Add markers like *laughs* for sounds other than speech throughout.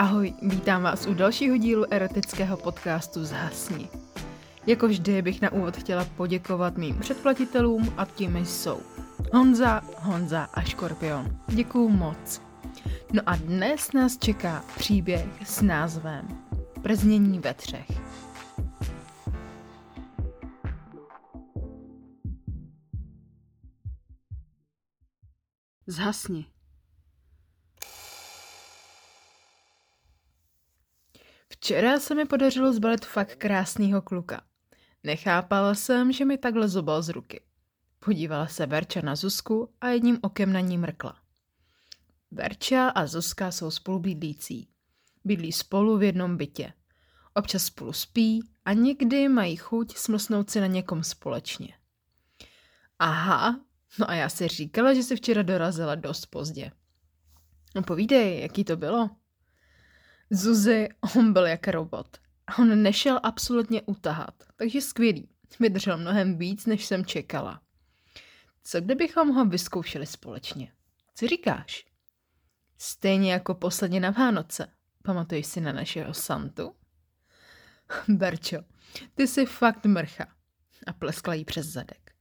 Ahoj, vítám vás u dalšího dílu erotického podcastu Zhasni. Jako vždy bych na úvod chtěla poděkovat mým předplatitelům a tím jsou Honza, Honza a Škorpion. Děkuju moc. No a dnes nás čeká příběh s názvem Prznění ve třech. Zhasni. Včera se mi podařilo zbalit fakt krásného kluka. Nechápala jsem, že mi takhle zobal z ruky. Podívala se Verča na Zuzku a jedním okem na ní mrkla. Verča a Zuzka jsou spolubydlící. Bydlí spolu v jednom bytě. Občas spolu spí a někdy mají chuť smlsnout si na někom společně. Aha, no a já si říkala, že se včera dorazila dost pozdě. No povídej, jaký to bylo? Zuzi, on byl jak robot. On nešel absolutně utahat, takže skvělý. Vydržel mnohem víc, než jsem čekala. Co kdybychom ho vyzkoušeli společně? Co říkáš? Stejně jako posledně na Vánoce. Pamatuješ si na našeho Santu? *laughs* Berčo, ty jsi fakt mrcha. A pleskla jí přes zadek.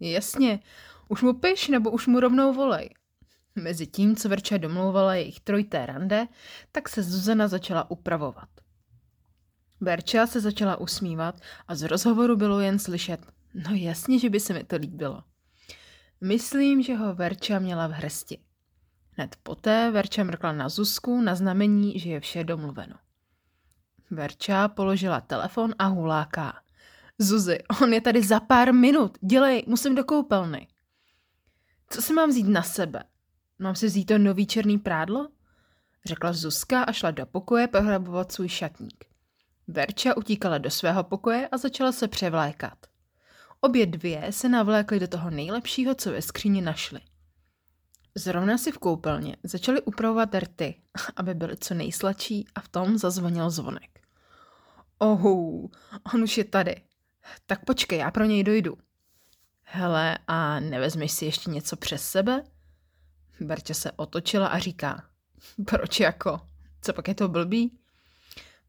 Jasně, už mu piš nebo už mu rovnou volej. Mezi tím, co Verča domlouvala jejich trojité rande, tak se Zuzana začala upravovat. Verča se začala usmívat a z rozhovoru bylo jen slyšet, no jasně, že by se mi to líbilo. Myslím, že ho Verča měla v hrsti. Hned poté Verča mrkla na Zuzku na znamení, že je vše domluveno. Verča položila telefon a huláká. Zuzi, on je tady za pár minut, dělej, musím do koupelny. Co si mám vzít na sebe? Mám si vzít to nový černý prádlo? Řekla Zuzka a šla do pokoje pohrabovat svůj šatník. Verča utíkala do svého pokoje a začala se převlékat. Obě dvě se navlékly do toho nejlepšího, co ve skříni našly. Zrovna si v koupelně začali upravovat rty, *laughs* aby byly co nejsladší a v tom zazvonil zvonek. Ohu, on už je tady. Tak počkej, já pro něj dojdu. Hele, a nevezmeš si ještě něco přes sebe? Berče se otočila a říká, *laughs* proč jako? Co pak je to blbý?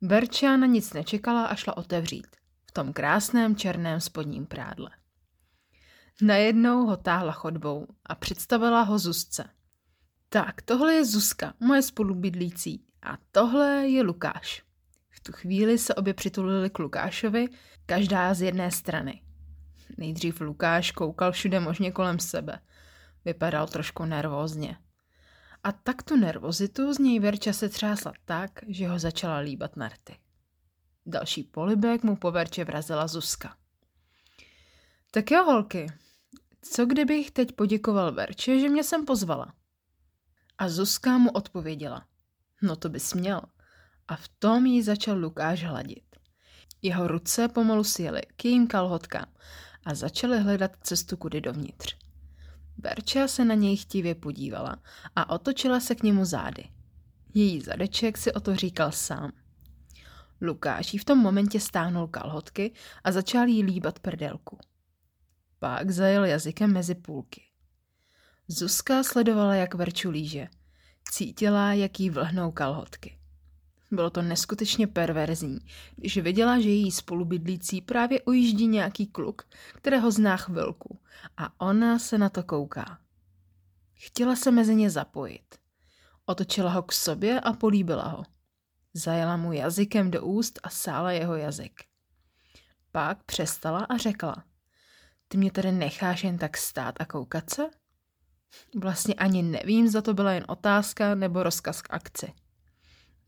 Berča na nic nečekala a šla otevřít. V tom krásném černém spodním prádle. Najednou ho táhla chodbou a představila ho Zuzce. Tak, tohle je Zuzka, moje spolubydlící, a tohle je Lukáš. V tu chvíli se obě přitulili k Lukášovi, každá z jedné strany. Nejdřív Lukáš koukal všude možně kolem sebe. Vypadal trošku nervózně. A tak tu nervozitu z něj Verča se třásla tak, že ho začala líbat na rty. Další polibek mu po Verče vrazila Zuzka. Tak jo, holky, co kdybych teď poděkoval Verče, že mě sem pozvala? A Zuzka mu odpověděla. No to bys měl. A v tom jí začal Lukáš hladit. Jeho ruce pomalu sjeli k jejím kalhotkám a začaly hledat cestu kudy dovnitř. Berča se na něj chtivě podívala a otočila se k němu zády. Její zadeček si o to říkal sám. Lukáš jí v tom momentě stáhnul kalhotky a začal jí líbat prdelku. Pak zajel jazykem mezi půlky. Zuzka sledovala, jak Verču líže. Cítila, jak jí vlhnou kalhotky. Bylo to neskutečně perverzní, když viděla, že její spolubydlící právě ujíždí nějaký kluk, kterého zná chvilku a ona se na to kouká. Chtěla se mezi ně zapojit. Otočila ho k sobě a políbila ho. Zajela mu jazykem do úst a sála jeho jazyk. Pak přestala a řekla. Ty mě tady necháš jen tak stát a koukat se? Vlastně ani nevím, za to byla jen otázka nebo rozkaz k akci.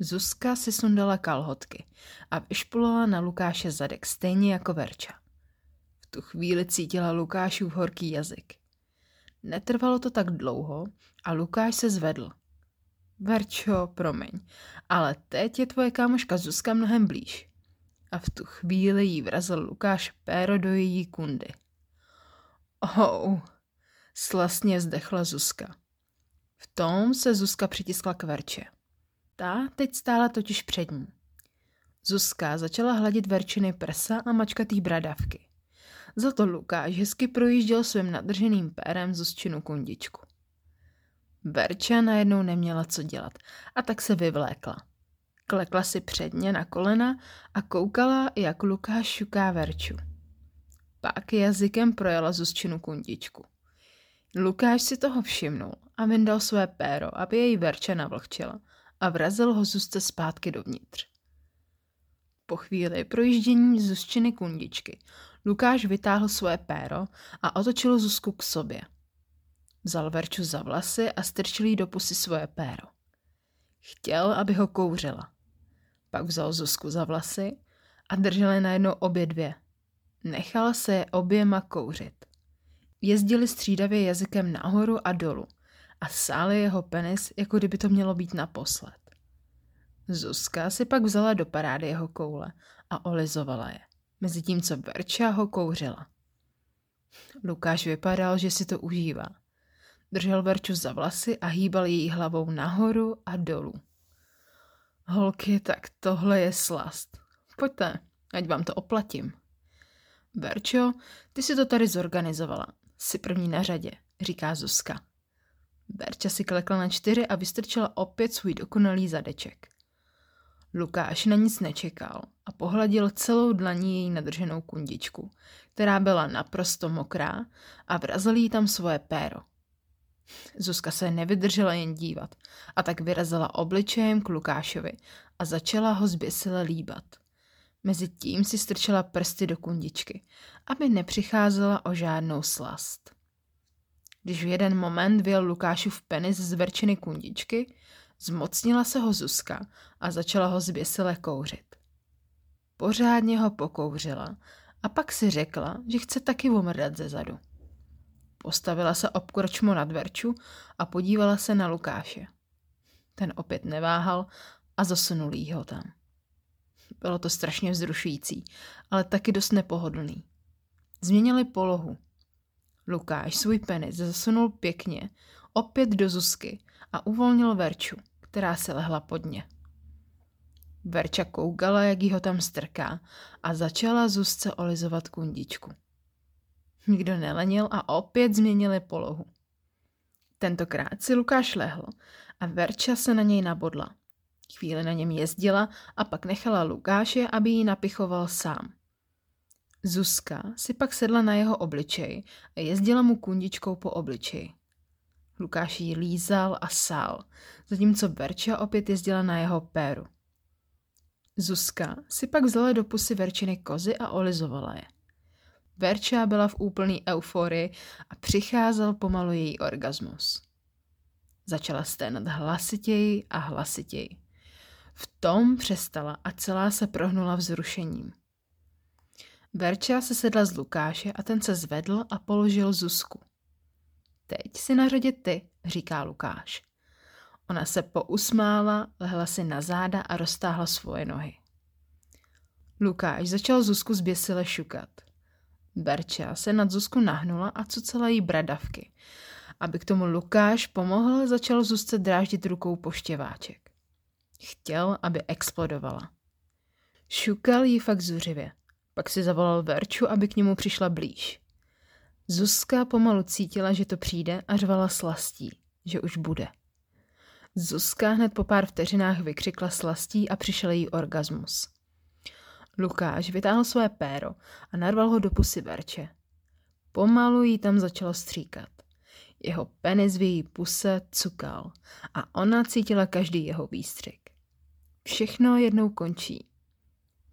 Zuzka si sundala kalhotky a vyšpulala na Lukáše zadek stejně jako Verča. V tu chvíli cítila Lukášův horký jazyk. Netrvalo to tak dlouho a Lukáš se zvedl. Verčo, promiň, ale teď je tvoje kámoška Zuzka mnohem blíž. A v tu chvíli jí vrazil Lukáš péro do její kundy. Oh, slasně zdechla Zuzka. V tom se Zuzka přitiskla k Verče. Ta teď stála totiž před ní. Zuzka začala hladit Verčiny prsa a mačkatý bradavky. Za to Lukáš hezky projížděl svým nadrženým pérem Zuzčinu kundičku. Verča najednou neměla co dělat a tak se vyvlékla. Klekla si předně na kolena a koukala, jak Lukáš šuká Verču. Pak jazykem projela Zuzčinu kundičku. Lukáš si toho všimnul a vyndal své péro, aby její Verča navlhčela a vrazil ho Zuzce zpátky dovnitř. Po chvíli projíždění Zuzčiny kundičky Lukáš vytáhl své péro a otočil Zuzku k sobě. Vzal Verču za vlasy a strčil jí do pusy svoje péro. Chtěl, aby ho kouřila. Pak vzal Zuzku za vlasy a držel je najednou obě dvě. Nechal se je oběma kouřit. Jezdili střídavě jazykem nahoru a dolu a sáli jeho penis, jako kdyby to mělo být naposled. Zuzka si pak vzala do parády jeho koule a olizovala je, mezi tím, co Verča ho kouřila. Lukáš vypadal, že si to užívá. Držel Verču za vlasy a hýbal její hlavou nahoru a dolů. Holky, tak tohle je slast. Pojďte, ať vám to oplatím. Verčo, ty si to tady zorganizovala. Jsi první na řadě, říká Zuzka. Verča si klekla na čtyři a vystrčila opět svůj dokonalý zadeček. Lukáš na nic nečekal a pohladil celou dlaní její nadrženou kundičku, která byla naprosto mokrá a vrazil jí tam svoje péro. Zuzka se nevydržela jen dívat a tak vyrazila obličejem k Lukášovi a začala ho zběsile líbat. Mezitím si strčila prsty do kundičky, aby nepřicházela o žádnou slast. Když v jeden moment vyjel Lukášův penis z verčiny kundičky, zmocnila se ho Zuzka a začala ho zběsile kouřit. Pořádně ho pokouřila a pak si řekla, že chce taky umrdat ze zadu. Postavila se obkorčmo nad Verču a podívala se na Lukáše. Ten opět neváhal a zasunul jí ho tam. Bylo to strašně vzrušující, ale taky dost nepohodlný. Změnili polohu. Lukáš svůj penis zasunul pěkně, opět do Zuzky a uvolnil Verču, která se lehla pod ně. Verča koukala, jak jí ho tam strká a začala Zuzce olizovat kundičku. Nikdo nelenil a opět změnili polohu. Tentokrát si Lukáš lehl a Verča se na něj nabodla. Chvíli na něm jezdila a pak nechala Lukáše, aby ji napichoval sám. Zuzka si pak sedla na jeho obličej a jezdila mu kundičkou po obličeji. Lukáš ji lízal a sál, zatímco Verča opět jezdila na jeho péru. Zuzka si pak vzala do pusy Verčiny kozy a olizovala je. Verča byla v úplný euforii a přicházel pomalu její orgasmus. Začala sténat hlasitěji a hlasitěji. V tom přestala a celá se prohnula vzrušením. Verča se sedla z Lukáše a ten se zvedl a položil Zuzku. Teď si na řadě ty, říká Lukáš. Ona se pousmála, lehla si na záda a roztáhla svoje nohy. Lukáš začal Zuzku zběsile šukat. Berča se nad Zuzku nahnula a cucela jí bradavky. Aby k tomu Lukáš pomohl, začal Zuzce dráždit rukou poštěváček. Chtěl, aby explodovala. Šukal jí fakt zuřivě. Pak si zavolal Verču, aby k němu přišla blíž. Zuzka pomalu cítila, že to přijde a řvala slastí, že už bude. Zuzka hned po pár vteřinách vykřikla slastí a přišel jí orgasmus. Lukáš vytáhl své péro a narval ho do pusy Verče. Pomalu jí tam začalo stříkat. Jeho penis v její puse cukal a ona cítila každý jeho výstřik. Všechno jednou končí.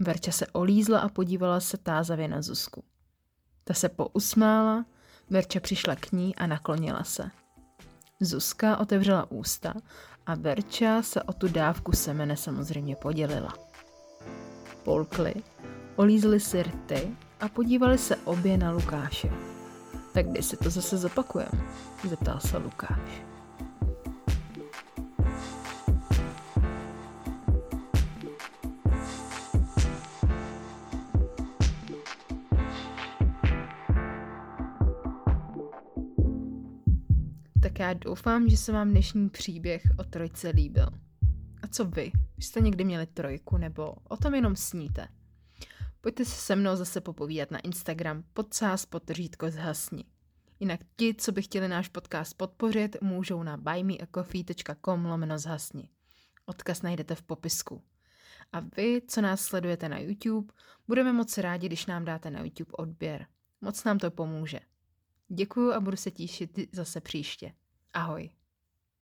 Verča se olízla a podívala se tázavě na Zuzku. Ta se pousmála, Verča přišla k ní a naklonila se. Zuzka otevřela ústa a Verča se o tu dávku semene samozřejmě podělila. Polkli, olízli si rty a podívali se obě na Lukáše. Tak kdy si to zase zopakujeme? zeptal se Lukáš. Tak já doufám, že se vám dnešní příběh o trojce líbil. A co vy? Jste někdy měli trojku nebo o tom jenom sníte? Pojďte se se mnou zase popovídat na Instagram podsás potržítko zhasni. Jinak ti, co by chtěli náš podcast podpořit, můžou na buymeacoffee.com lomeno zhasni. Odkaz najdete v popisku. A vy, co nás sledujete na YouTube, budeme moc rádi, když nám dáte na YouTube odběr. Moc nám to pomůže. Děkuju a budu se těšit zase příště. Ahoj.